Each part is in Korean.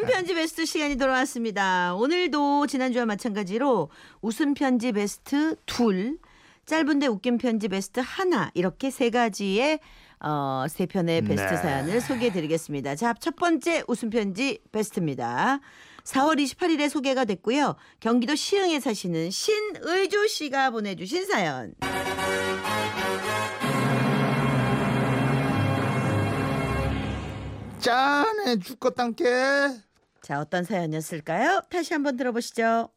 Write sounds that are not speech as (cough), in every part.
웃음 편지 베스트 시간이 돌아왔습니다. 오늘도 지난주와 마찬가지로 웃음 편지 베스트 둘, 짧은데 웃긴 편지 베스트 하나 이렇게 세 가지의 어, 세 편의 베스트 네. 사연을 소개해 드리겠습니다. 자, 첫 번째 웃음 편지 베스트입니다. 4월 28일에 소개가 됐고요. 경기도 시흥에 사시는 신의주 씨가 보내주신 사연. 짠해 죽겠단께. 자, 어떤 사연이었을까요? 다시 한번 들어보시죠.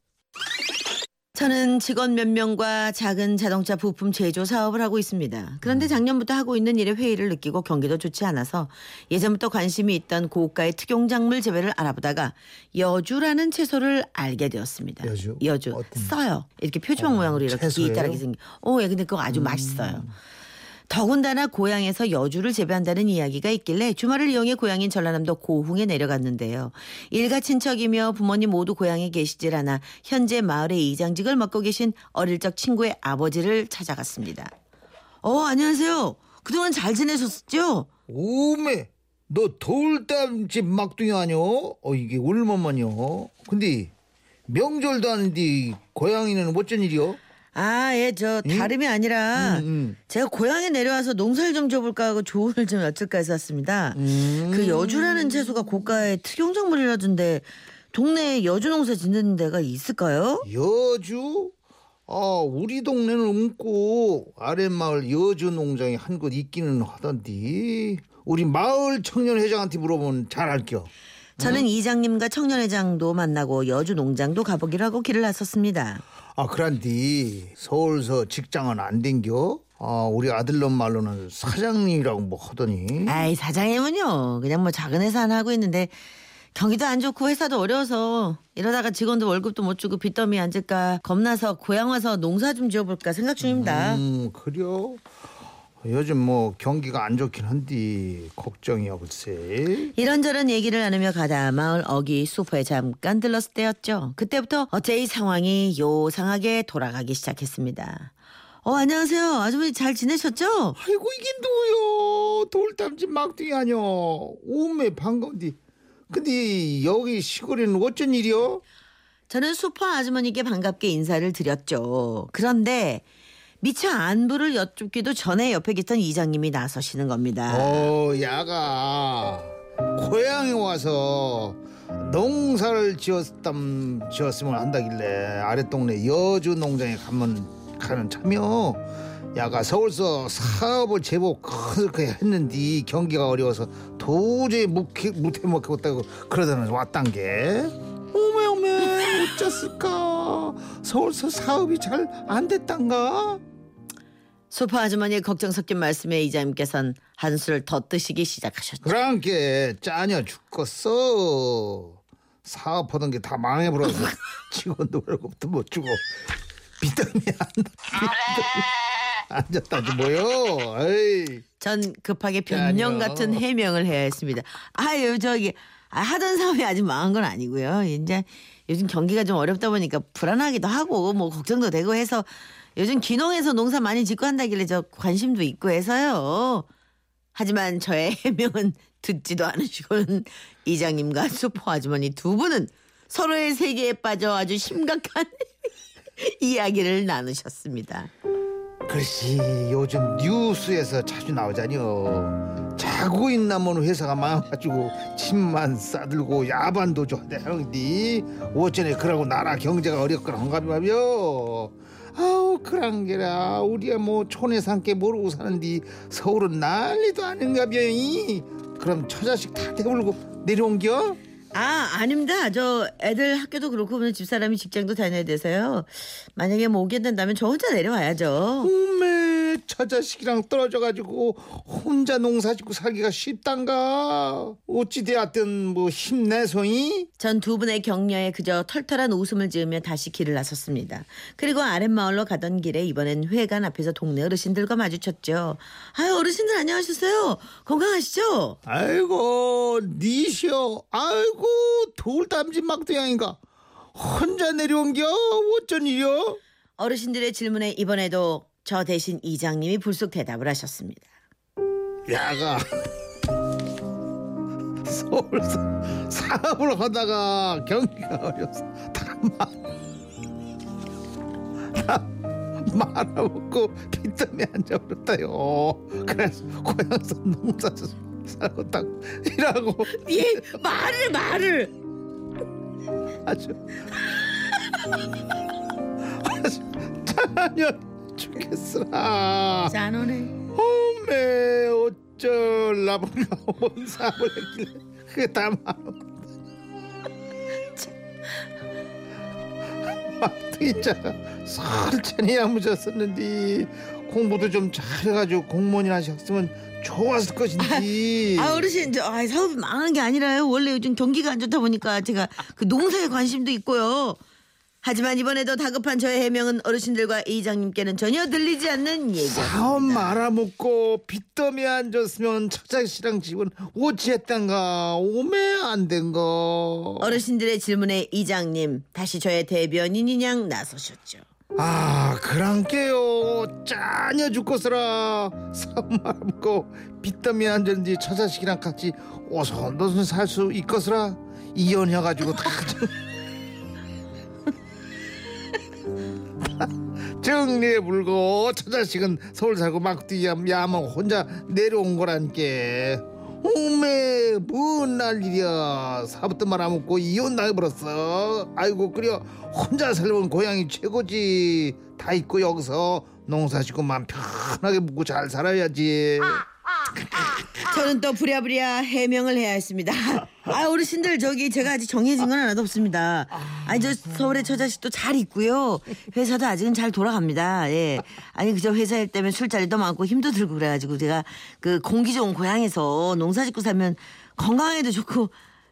저는 직원 몇 명과 작은 자동차 부품 제조 사업을 하고 있습니다. 그런데 작년부터 하고 있는 일에 회의를 느끼고 경기도 좋지 않아서 예전부터 관심이 있던 고가의 특용작물 재배를 알아보다가 여주라는 채소를 알게 되었습니다. 여주? 여주. 써요. 이렇게 표주먹 어, 모양으로 이렇게 채소예요? 기다랗게 생긴. 오, 예, 근데 그거 아주 맛있어요. 더군다나 고향에서 여주를 재배한다는 이야기가 있길래 주말을 이용해 고향인 전라남도 고흥에 내려갔는데요. 일가 친척이며 부모님 모두 고향에 계시질 않아 현재 마을의 이장직을 맡고 계신 어릴 적 친구의 아버지를 찾아갔습니다. 어, 안녕하세요. 그동안 잘 지내셨죠? 오메, 너 돌담집 막둥이 아니오? 어 이게 얼마만이요? 근데 명절도 아닌데 고양이는 어쩐 일이요? 아, 예, 저 다름이 아니라 음, 음. 제가 고향에 내려와서 농사를 좀 줘볼까 하고 조언을 좀 여쭐까 해서 왔습니다. 음. 그 여주라는 채소가 고가의 특용작물이라던데 동네에 여주 농사 짓는 데가 있을까요? 여주? 아 우리 동네는 없고 아랫마을 여주 농장에 한곳 있기는 하던데 우리 마을 청년회장한테 물어보면 잘 알겨. 저는 이장님과 청년회장도 만나고 여주 농장도 가보기로 하고 길을 나섰습니다. 아 그란디 서울서 직장은 안 댕겨? 아 우리 아들놈 말로는 사장님이라고 뭐 하더니 아이 사장님은요 그냥 뭐 작은 회사 하나 하고 있는데 경기도 안 좋고 회사도 어려워서 이러다가 직원도 월급도 못 주고 빚더미 앉을까 겁나서 고향 와서 농사 좀 지어볼까 생각 중입니다. 음 그래요? 요즘 뭐 경기가 안 좋긴 한데 걱정이야 글쎄 이런저런 얘기를 나누며 가다 마을 어기 소파에 잠깐 들렀을 때였죠. 그때부터 어째 이 상황이 요상하게 돌아가기 시작했습니다. 어 안녕하세요. 아주머니 잘 지내셨죠? 아이고 이게 누구요 돌담집 막둥이 아니여 오메 반가운데 근데 여기 시골에는 어쩐 일이요? 저는 수퍼 아주머니께 반갑게 인사를 드렸죠. 그런데 미처 안부를 여쭙기도 전에 옆에 계던 이장님이 나서시는 겁니다. 어 야가 고향에 와서 농사를 지었담 지었으면 한다길래 아랫동네 여주 농장에 가면 가는 참여. 야가 서울서 사업을 제법 크게 했는데 경기가 어려워서 도저히 못해 먹겠다고 그러다는 왔단 게. 오메 오메 어쩌을까? 서울서 사업이 잘 안 됐단가 수퍼 아주머니의 걱정 섞인 말씀에 이장님께서는 한술 더 뜨시기 시작하셨죠. 그런 게 짜녀 죽겠어. 사업하던 게 다 망해버려서 (laughs) 직원도 월급도 못 주고 안 앉았다지 뭐요. 에이. 전 급하게 변명. 같은 해명을 해야 했습니다. 아유 저기 아, 하던 사업이 아직 망한 건 아니고요. 이제 요즘 경기가 좀 어렵다 보니까 불안하기도 하고 뭐 걱정도 되고 해서 요즘 귀농해서 농사 많이 짓고 한다길래 저 관심도 있고 해서요. 하지만 저의 (laughs) 해명은 듣지도 않으시고는 이장님과 수포 아주머니 두 분은 서로의 세계에 빠져 아주 심각한 (laughs) 이야기를 나누셨습니다. 글쎄 요즘 뉴스에서 자주 나오자니요. 자고 있나면 회사가 망가지고 침만 싸들고 야반도 좋대하는데 어쩌네 그러고 나라 경제가 어렵거나 한가 말이요. 그런 게라 우리야 뭐 촌에 산게 모르고 사는데 서울은 난리도 아닌가 벼이. 그럼 처자식 다 대물고 내려온겨? 아, 아닙니다. 저 애들 학교도 그렇고 집사람이 직장도 다녀야 돼서요. 만약에 뭐 오게 된다면 저 혼자 내려와야죠. 오메 처자식이랑 떨어져가지고 혼자 농사 짓고 살기가 쉽단가 어찌 되었든 뭐 힘내소이 전 두 분의 격려에 그저 털털한 웃음을 지으며 다시 길을 나섰습니다. 그리고 아랫마을로 가던 길에 이번엔 회관 앞에서 동네 어르신들과 마주쳤죠. 아유, 어르신들 안녕하셨어요. 건강하시죠? 아이고 니시여 아이고 돌담집 막대양인가 혼자 내려온겨 어쩐 일이여 어르신들의 질문에 이번에도 저 대신 이장님이 불쑥 대답을 하셨습니다. 야가 서울서 사업을 하다가 경기가 어려서 다 말아먹고 빚더미 앉아버렸다요. 그래서 고향에서 농사도 살고 딱 일하고 예 말을 말을 아주 아주 자녀 죽겠으나 짠하네. 홈에 어쩔라보냐 온 사업을 했길래 그게 다 말아 막둥이자가 설찬이 야무졌었는데 공부도 좀 잘해가지고 공무원이나 하셨으면 좋았을 것인지 (laughs) 아 어르신 저 아, 사업이 망한 게 아니라요. 원래 요즘 경기가 안 좋다 보니까 제가 그 농사에 관심도 있고요 하지만 이번에도 다급한 저의 해명은 어르신들과 이장님께는 전혀 들리지 않는 얘기였습니다. 사업 말아먹고 빚더미 앉았으면 처자 씨랑 집은 어찌했단가? 오매 안 된가 어르신들의 질문에 이장님 다시 저의 대변인이냥 나서셨죠. 아 그랑께요. 짜녀 죽겠으라. 사업 말아먹고 빚더미 앉았는지 처자 식이랑 같이 오손도손 살 수 있겠으라. 이혼해가지고 다 (laughs) (laughs) 정리해 불고 처자식은 서울 살고 막뒤 야만 혼자 내려온 거란께. 오메 뭔 난일이야. 사부터 말아먹고 이혼 나해버렸어. 아이고 그려. 혼자 살면 고향이 최고지. 다 있고 여기서 농사 짓고 맘 편하게 묵고 잘 살아야지 저는 또 부랴부랴 해명을 해야 했습니다. 아 어르신들 저기 제가 아직 정해진 건 하나도 없습니다. 아니 저 서울에 처자식도 잘 있고요. 회사도 아직은 잘 돌아갑니다. 예. 아니 그저 회사 일 때문에 술자리도 많고 힘도 들고 그래가지고 제가 그 공기 좋은 고향에서 농사짓고 살면 건강에도 좋고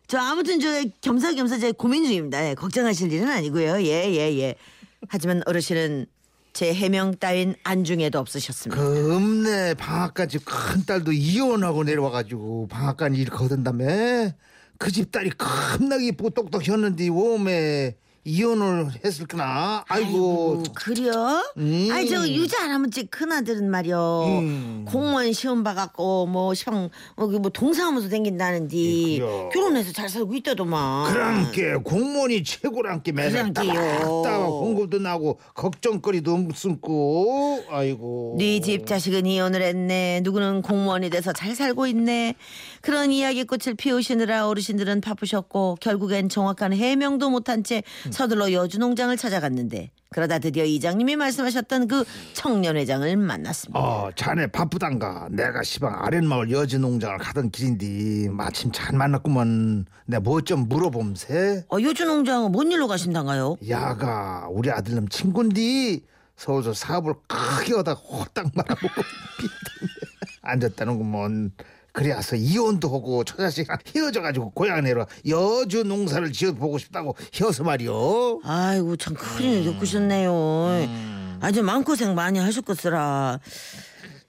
저 아무튼 저 겸사겸사 제 고민 중입니다. 예, 걱정하실 일은 아니고요. 예 예, 예. 하지만 어르신은 제 해명 따윈 안중에도 없으셨습니다. 그 읍내 집큰 딸도 이혼하고 내려와가지고 방앗간 일 거둔다며 그 집 딸이 겁나게 이쁘고 똑똑했는데 웜에 이혼을 했을까나 아이고 그려? 음. 아이 저 유자 할아버지 큰 아들은 말이여 음. 공무원 시험 봐갖고 뭐 시방 뭐 동사무소 댕긴다는디 그려. 결혼해서 잘 살고 있다더만 그랑께 공무원이 최고랑께 맨날. 따박따박 공급도 나고 걱정거리도 없음고 아이고 네 집 자식은 이혼을 했네 누구는 공무원이 돼서 잘 살고 있네 그런 이야기꽃을 피우시느라 어르신들은 바쁘셨고 결국엔 정확한 해명도 못한 채 서둘러 여주농장을 찾아갔는데 그러다 드디어 이장님이 말씀하셨던 그 청년회장을 만났습니다. 어 자네 바쁘단가. 내가 시방 아랫마을 여주농장을 가던 길인데 마침 잘 만났구먼. 내뭐좀 물어봄세? 어, 여주농장 뭔 일로 가신단가요? 야가 우리 아들놈 친구인데 서울서 사업을 크게 하다 호딱 말아먹고 (laughs) 앉았다는구먼 그래서 이혼도 하고 처자식이랑 헤어져가지고 고향 내려 여주 농사를 지어보고 싶다고 헤어서 말이오 아이고 참 큰일 겪으셨네요. 아주 마음고생 많이 하셨겠으라.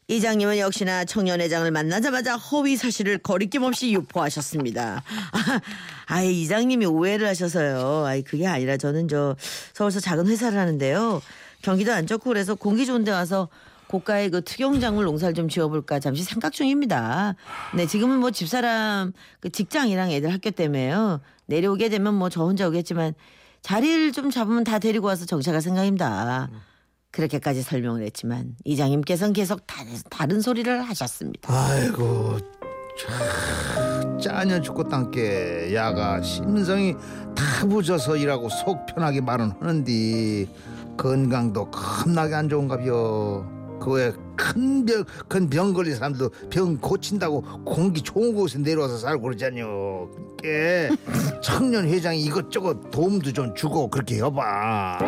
이장님은 역시나 청년회장을 만나자마자 허위 사실을 거리낌 없이 유포하셨습니다. (laughs) 아, 아예 이장님이 오해를 하셔서요. 아이 그게 아니라 저는 저 서울서 작은 회사를 하는데요. 경기도 안 좋고 그래서 공기 좋은 데 와서 고가의 그 특용작물 농사를 좀 지어볼까 잠시 생각 중입니다. 네, 지금은 뭐 집사람 그 직장이랑 애들 학교 때문에요. 내려오게 되면 뭐 저 혼자 오겠지만 자리를 좀 잡으면 다 데리고 와서 정착할 생각입니다. 그렇게까지 설명을 했지만 이장님께서는 계속 다, 다른 소리를 하셨습니다. 아이고 참 짜녀 죽고 땅께 야가 심성이 다 부져서 일하고 속 편하게 말은 하는데 건강도 겁나게 안 좋은가벼 그외 큰병큰 걸린 사람도 병 고친다고 공기 좋은 곳에 내려와서 살고 그러잖요 게 (laughs) 청년 회장이 이것저것 도움도 좀 주고 그렇게 해봐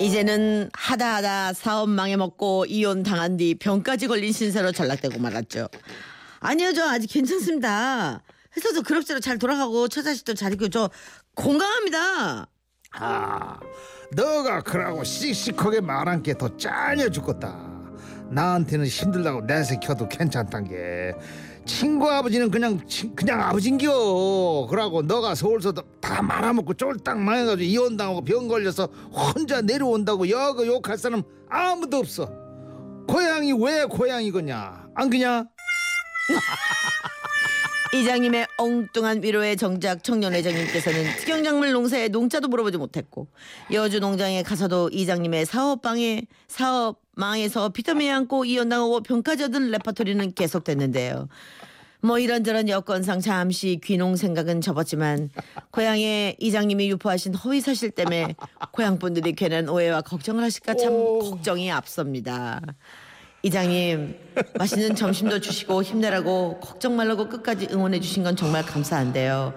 이제는 하다 하다 사업 망해먹고 이혼 당한 뒤 병까지 걸린 신세로 전락되고 말았죠. 아니요 저 아직 괜찮습니다. 회사도 그럭저럭 잘 돌아가고 처자식도 잘 있고 저 건강합니다. 아, 너가 그러고 씩씩하게 말한 게더 짜녀 죽겠다. 나한테는 힘들다고 내색혀도 괜찮단 게 친구 아버지는 그냥 친- 그냥 아버진겨. 그러고 너가 서울서도 다 말아먹고 쫄딱 망해가지고 이혼당하고 병 걸려서 혼자 내려온다고 여거 욕할 사람 아무도 없어. 고향이 왜 고향이거냐? 안 그냐? (laughs) 이장님의 엉뚱한 위로에 정작 청년 회장님께서는 특경작물 농사에 농자도 물어보지 못했고 여주 농장에 가서도 이장님의 사업방에 사업 망에서 비타민 안고 이연당하고 평가지 얻은 레파토리는 계속됐는데요. 뭐 이런저런 여건상 잠시 귀농 생각은 접었지만 고향에 이장님이 유포하신 허위 사실 때문에 고향 분들이 괜한 오해와 걱정을 하실까 참 오. 걱정이 앞섭니다. 이장님 맛있는 점심도 주시고 힘내라고 걱정 말라고 끝까지 응원해 주신 건 정말 감사한데요.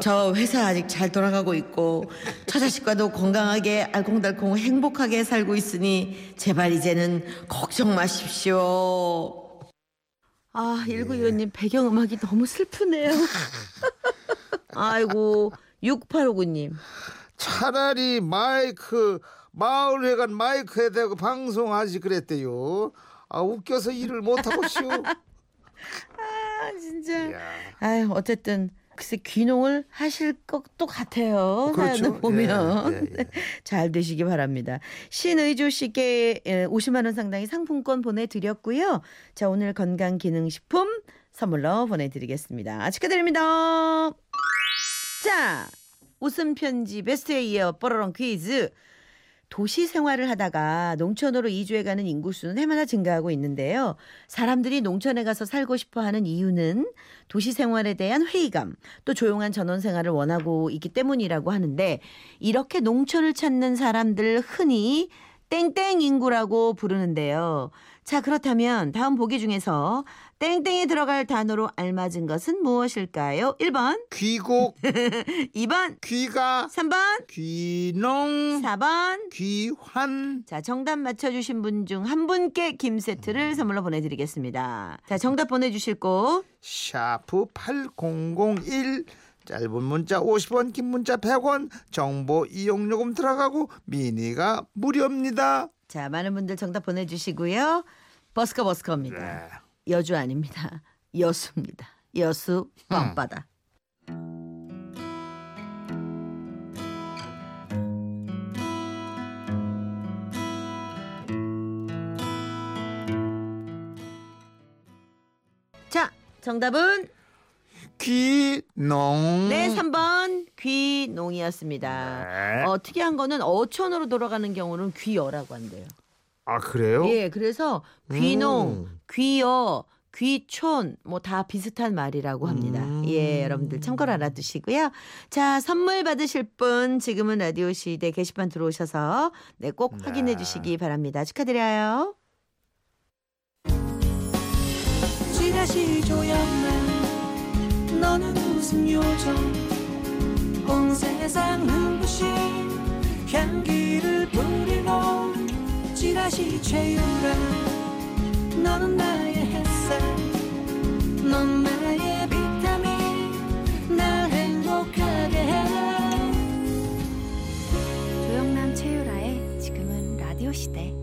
저 회사 아직 잘 돌아가고 있고 처자식과도 건강하게 알콩달콩 행복하게 살고 있으니 제발 이제는 걱정 마십시오. 아, 1925님 배경음악이 너무 슬프네요. (laughs) 아이고, 6859님. 차라리 마이크 마을회관 마이크에 대고 방송하지 그랬대요. 아 웃겨서 일을 못하고 쉬우. (laughs) 아, 진짜. 야. 아유, 어쨌든. 글쎄 귀농을 하실 것도 같아요. 그렇죠. 사연을 보면 예, 예, 예. (laughs) 잘 되시기 바랍니다. 신의조 씨께 예, 50만 원 상당의 상품권 보내드렸고요. 자 오늘 건강기능식품 선물로 보내드리겠습니다. 축하드립니다. 자 웃음 편지 베스트에 이어 뽀로롱 퀴즈. 도시 생활을 하다가 농촌으로 이주해 가는 인구 수는 해마다 증가하고 있는데요. 사람들이 농촌에 가서 살고 싶어 하는 이유는 도시 생활에 대한 회의감, 또 조용한 전원 생활을 원하고 있기 때문이라고 하는데, 이렇게 농촌을 찾는 사람들 흔히 땡땡 인구라고 부르는데요. 자, 그렇다면 다음 보기 중에서 땡땡에 들어갈 단어로 알맞은 것은 무엇일까요? 1번, 귀곡 (laughs) 2번, 귀가 3번, 귀농 4번, 귀환 자, 정답 맞춰주신 분 중 한 분께 김 세트를 선물로 보내드리겠습니다. 자, 정답 보내주실 곳. 샤프 8001 짧은 문자 50원 긴 문자 100원 정보 이용요금 들어가고 미니가 무료입니다. 자, 많은 분들 정답 보내주시고요. 버스커 버스커입니다. 네. 여주 아닙니다. 여수입니다. 여수 밤바다. 자, 정답은 귀농 네, 3번 귀농이었습니다. 네. 어, 특이한 거는 어촌으로 돌아가는 경우는 귀여라고 한대요. 아 그래요? 예, 그래서 귀농, 음. 귀여, 귀촌 뭐 다 비슷한 말이라고 합니다. 음. 예, 여러분들 참고로 알아두시고요. 자, 선물 받으실 분 지금은 라디오 시대 게시판 들어오셔서 네, 꼭 네. 확인해 주시기 바랍니다. 축하드려요. 지라시 너는 무슨 요정 온 세상 눈부신 뿌리고 지라시 최유라 너는 나의 햇살 넌 나의 비타민 날 행복하게 해 조영남 최유라의 지금은 라디오 시대.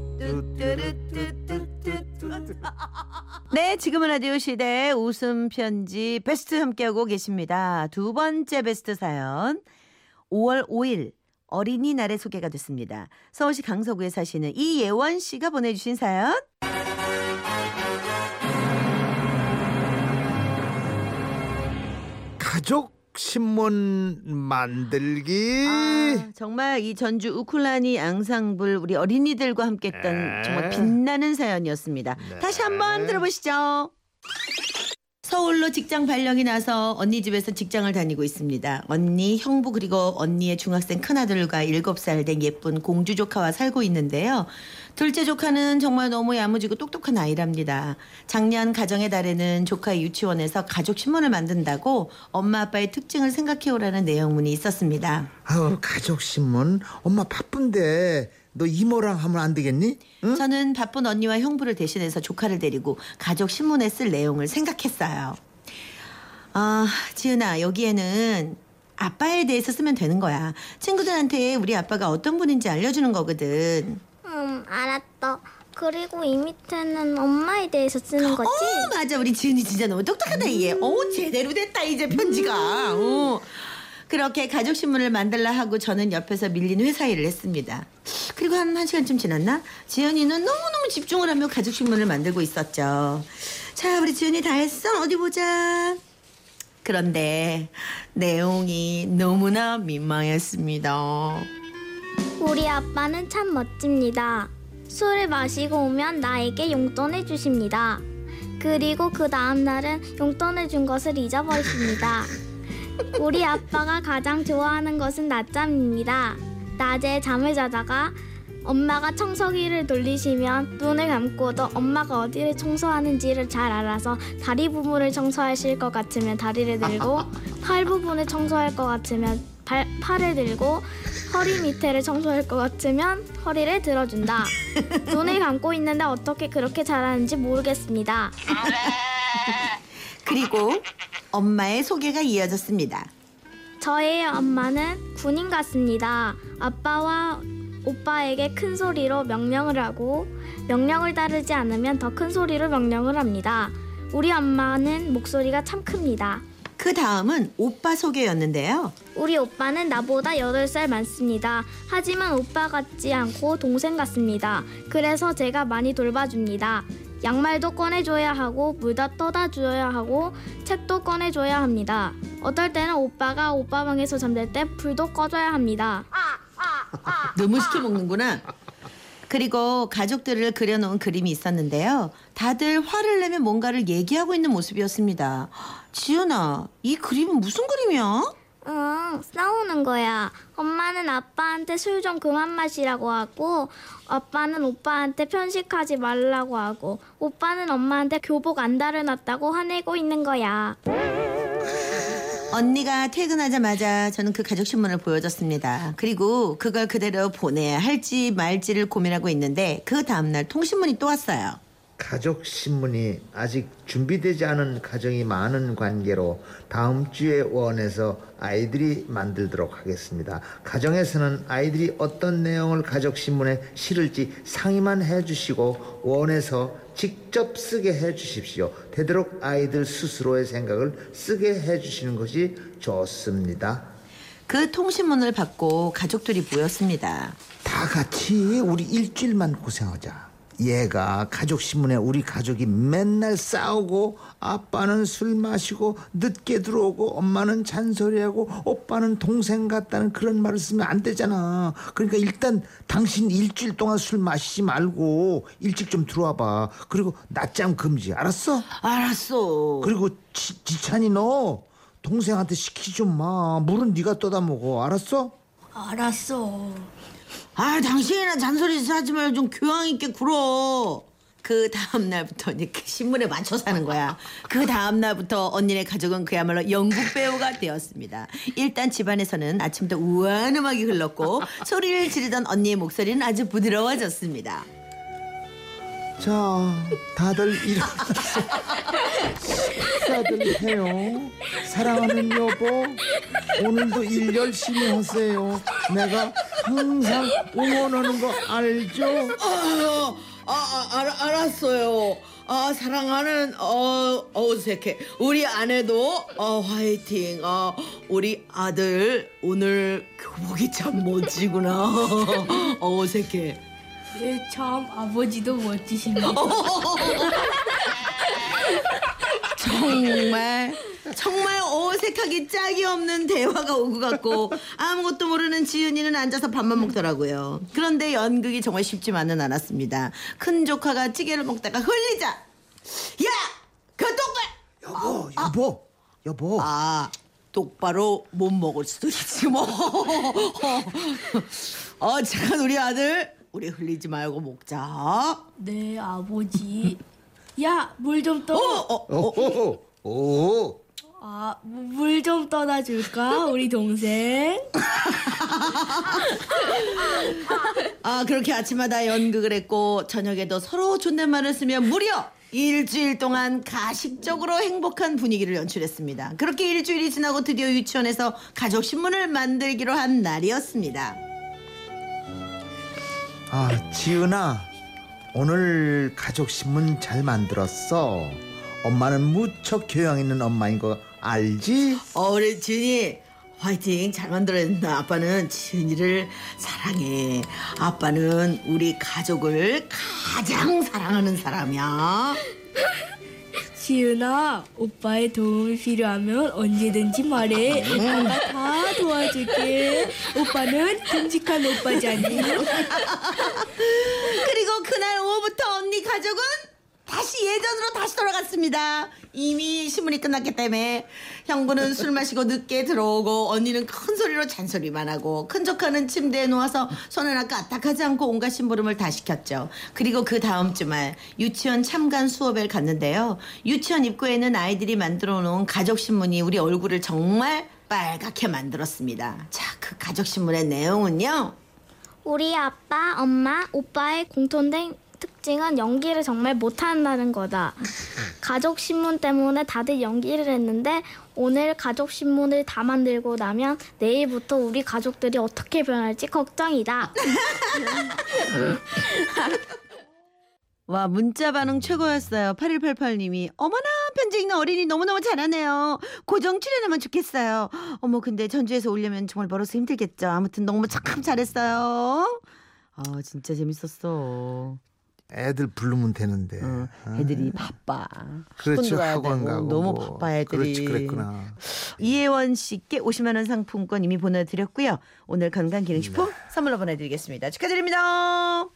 네, 지금은 라디오 시대 웃음 편지 베스트 함께하고 계십니다. 두 번째 베스트 사연. 5월 5일 어린이날에 소개가 됐습니다. 서울시 강서구에 사시는 이예원 씨가 보내주신 사연. 가족 신문 만들기 아, 정말 이 전주 우쿨라니 앙상블 우리 어린이들과 함께했던 네. 정말 빛나는 사연이었습니다. 네. 다시 한번 들어보시죠. 서울로 직장 발령이 나서 언니 집에서 직장을 다니고 있습니다. 언니, 형부 그리고 언니의 중학생 큰아들과 7살 된 예쁜 공주 조카와 살고 있는데요. 둘째 조카는 정말 너무 야무지고 똑똑한 아이랍니다. 작년 가정의 달에는 조카의 유치원에서 가족 신문을 만든다고 엄마 아빠의 특징을 생각해 오라는 내용문이 있었습니다. 아우 가족 신문 엄마 바쁜데 너 이모랑 하면 안 되겠니? 응? 저는 바쁜 언니와 형부를 대신해서 조카를 데리고 가족 신문에 쓸 내용을 생각했어요. 아, 지은아, 여기에는 아빠에 대해서 쓰면 되는 거야. 친구들한테 우리 아빠가 어떤 분인지 알려주는 거거든. 음, 알았어. 그리고 이 밑에는 엄마에 대해서 쓰는 거지? 어, 맞아. 우리 지은이 진짜 너무 똑똑하다, 얘. 어, 제대로 됐다, 이제 편지가. 어. 그렇게 가족 신문을 만들라 하고 저는 옆에서 밀린 회사 일을 했습니다. 그리고 한 1시간쯤 지났나? 지연이는 너무너무 집중을 하며 가족 신문을 만들고 있었죠. 자, 우리 지연이 다 했어? 어디 보자. 그런데 내용이 너무나 민망했습니다. 우리 아빠는 참 멋집니다. 술을 마시고 오면 나에게 용돈을 주십니다. 그리고 그 다음 날은 용돈을 준 것을 잊어버리십니다. (laughs) 우리 아빠가 가장 좋아하는 것은 낮잠입니다. 낮에 잠을 자다가 엄마가 청소기를 돌리시면 눈을 감고도 엄마가 어디를 청소하는지를 잘 알아서 다리 부분을 청소하실 것 같으면 다리를 들고 (laughs) 팔 부분을 청소할 것 같으면 발, 팔을 들고 허리 밑에를 청소할 것 같으면 허리를 들어준다. (laughs) 눈을 감고 있는데 어떻게 그렇게 잘하는지 모르겠습니다. 그리고 엄마의 소개가 이어졌습니다. 저의 엄마는 군인 같습니다. 아빠와 오빠에게 큰 소리로 명령을 하고 명령을 따르지 않으면 더 큰 소리로 명령을 합니다. 우리 엄마는 목소리가 참 큽니다. 그 다음은 오빠 소개였는데요. 우리 오빠는 나보다 8살 많습니다. 하지만 오빠 같지 않고 동생 같습니다. 그래서 제가 많이 돌봐줍니다. 양말도 꺼내줘야 하고 물도 떠다 줘야 하고 책도 꺼내줘야 합니다. 어떨 때는 오빠가 오빠 방에서 잠들 때 불도 꺼줘야 합니다. 너무 시켜 먹는구나. 그리고 가족들을 그려놓은 그림이 있었는데요. 다들 화를 내며 뭔가를 얘기하고 있는 모습이었습니다. 지은아, 이 그림은 무슨 그림이야? 응, 싸우는 거야. 엄마는 아빠한테 술 좀 그만 마시라고 하고, 아빠는 오빠한테 편식하지 말라고 하고, 오빠는 엄마한테 교복 안 다려놨다고 화내고 있는 거야. 언니가 퇴근하자마자 저는 그 가족 신문을 보여줬습니다. 그리고 그걸 그대로 보내야 할지 말지를 고민하고 있는데 그 다음날 통신문이 또 왔어요. 가족 신문이 아직 준비되지 않은 가정이 많은 관계로 다음 주에 원에서 아이들이 만들도록 하겠습니다. 가정에서는 아이들이 어떤 내용을 가족 신문에 실을지 상의만 해주시고 원에서 직접 쓰게 해주십시오. 되도록 아이들 스스로의 생각을 쓰게 해주시는 것이 좋습니다. 그 통신문을 받고 가족들이 모였습니다. 다 같이 우리 일주일만 고생하자. 얘가 가족 신문에 우리 가족이 맨날 싸우고 아빠는 술 마시고 늦게 들어오고 엄마는 잔소리하고 오빠는 동생 같다는 그런 말을 쓰면 안 되잖아. 그러니까 일단 당신 일주일 동안 술 마시지 말고 일찍 좀 들어와 봐. 그리고 낮잠 금지. 알았어? 알았어. 그리고 지, 지찬이 너 동생한테 시키지 좀 마. 물은 네가 떠다 먹어. 알았어? 알았어. 아, 당신이나 잔소리 하지 말고 좀 교양 있게 굴어. 그 다음 날부터 이제 그 신문에 맞춰 사는 거야. 그 다음 날부터 언니네 가족은 그야말로 연극 배우가 되었습니다. 일단 집안에서는 아침부터 우아한 음악이 흘렀고 소리를 지르던 언니의 목소리는 아주 부드러워졌습니다. 자, 다들 일어나서 식사들 해요. 사랑하는 여보, 오늘도 일 열심히 하세요. 내가 항상 응원하는 거 알죠? 아, 아, 아, 알, 알았어요. 아, 사랑하는 어, 어색해. 우리 아내도 어, 화이팅. 어, 우리 아들 오늘 교복이 참 멋지구나. (laughs) 어색해. 네, 참 아버지도 멋지십니다. (laughs) 정말 정말 어색하기 짝이 없는 대화가 오고 갔고 아무것도 모르는 지은이는 앉아서 밥만 먹더라고요. 그런데 연극이 정말 쉽지만은 않았습니다. 큰 조카가 찌개를 먹다가 흘리자 야! 그 똑바로 여보, 여보, 여보. 아 똑바로 못 먹을 수도 있지 뭐. (laughs) 어 잠깐 우리 아들 우리 흘리지 말고 먹자. 네, 아버지. 야, 물 좀 떠. 어, 어, 어. 오, 오. 아, 물 좀 떠다 줄까? 우리 동생. 아 그렇게 아침마다 연극을 했고 저녁에도 서로 존댓말을 쓰며 무려 일주일 동안 가식적으로 행복한 분위기를 연출했습니다. 그렇게 일주일이 지나고 드디어 유치원에서 가족 신문을 만들기로 한 날이었습니다. 아, 지은아, 오늘 가족 신문 잘 만들었어. 엄마는 무척 교양 있는 엄마인 거 알지? 어, 우리 지은이 화이팅 잘 만들어낸다. 아빠는 지은이를 사랑해. 아빠는 우리 가족을 가장 사랑하는 사람이야. (laughs) 지은아, 오빠의 도움이 필요하면 언제든지 말해. 오빠가 다 도와줄게. 오빠는 듬직한 오빠잖니. (laughs) 그리고 그날 오후부터 언니 가족은 다시 예전으로 다시 돌아갔습니다. 이미 신문이 끝났기 때문에 형부는 술 마시고 늦게 들어오고 언니는 큰 소리로 잔소리만 하고 큰 조카는 침대에 누워서 손을 까딱하지 않고 온갖 심부름을 다 시켰죠. 그리고 그 다음 주말 유치원 참관 수업을 갔는데요. 유치원 입구에는 아이들이 만들어 놓은 가족 신문이 우리 얼굴을 정말 빨갛게 만들었습니다. 자, 그 가족 신문의 내용은요. 우리 아빠, 엄마, 오빠의 공통된 특징은 연기를 정말 못한다는 거다. 가족 신문 때문에 다들 연기를 했는데 오늘 가족 신문을 다 만들고 나면 내일부터 우리 가족들이 어떻게 변할지 걱정이다. (laughs) 와 문자 반응 최고였어요. 8188님이 어머나 편지 읽는 어린이 너무너무 잘하네요. 고정 출연하면 좋겠어요. 어머 근데 전주에서 오려면 정말 멀어서 힘들겠죠. 아무튼 너무 참 잘했어요. 아 진짜 재밌었어. 애들 부르면 되는데. 어, 애들이 바빠. 그렇죠. 학원 가고 너무 뭐. 바빠 애들이. 그렇지 그랬구나. 이혜원 씨께 50만 원 상품권 이미 보내드렸고요. 오늘 건강기능식품 선물로 보내드리겠습니다. 축하드립니다.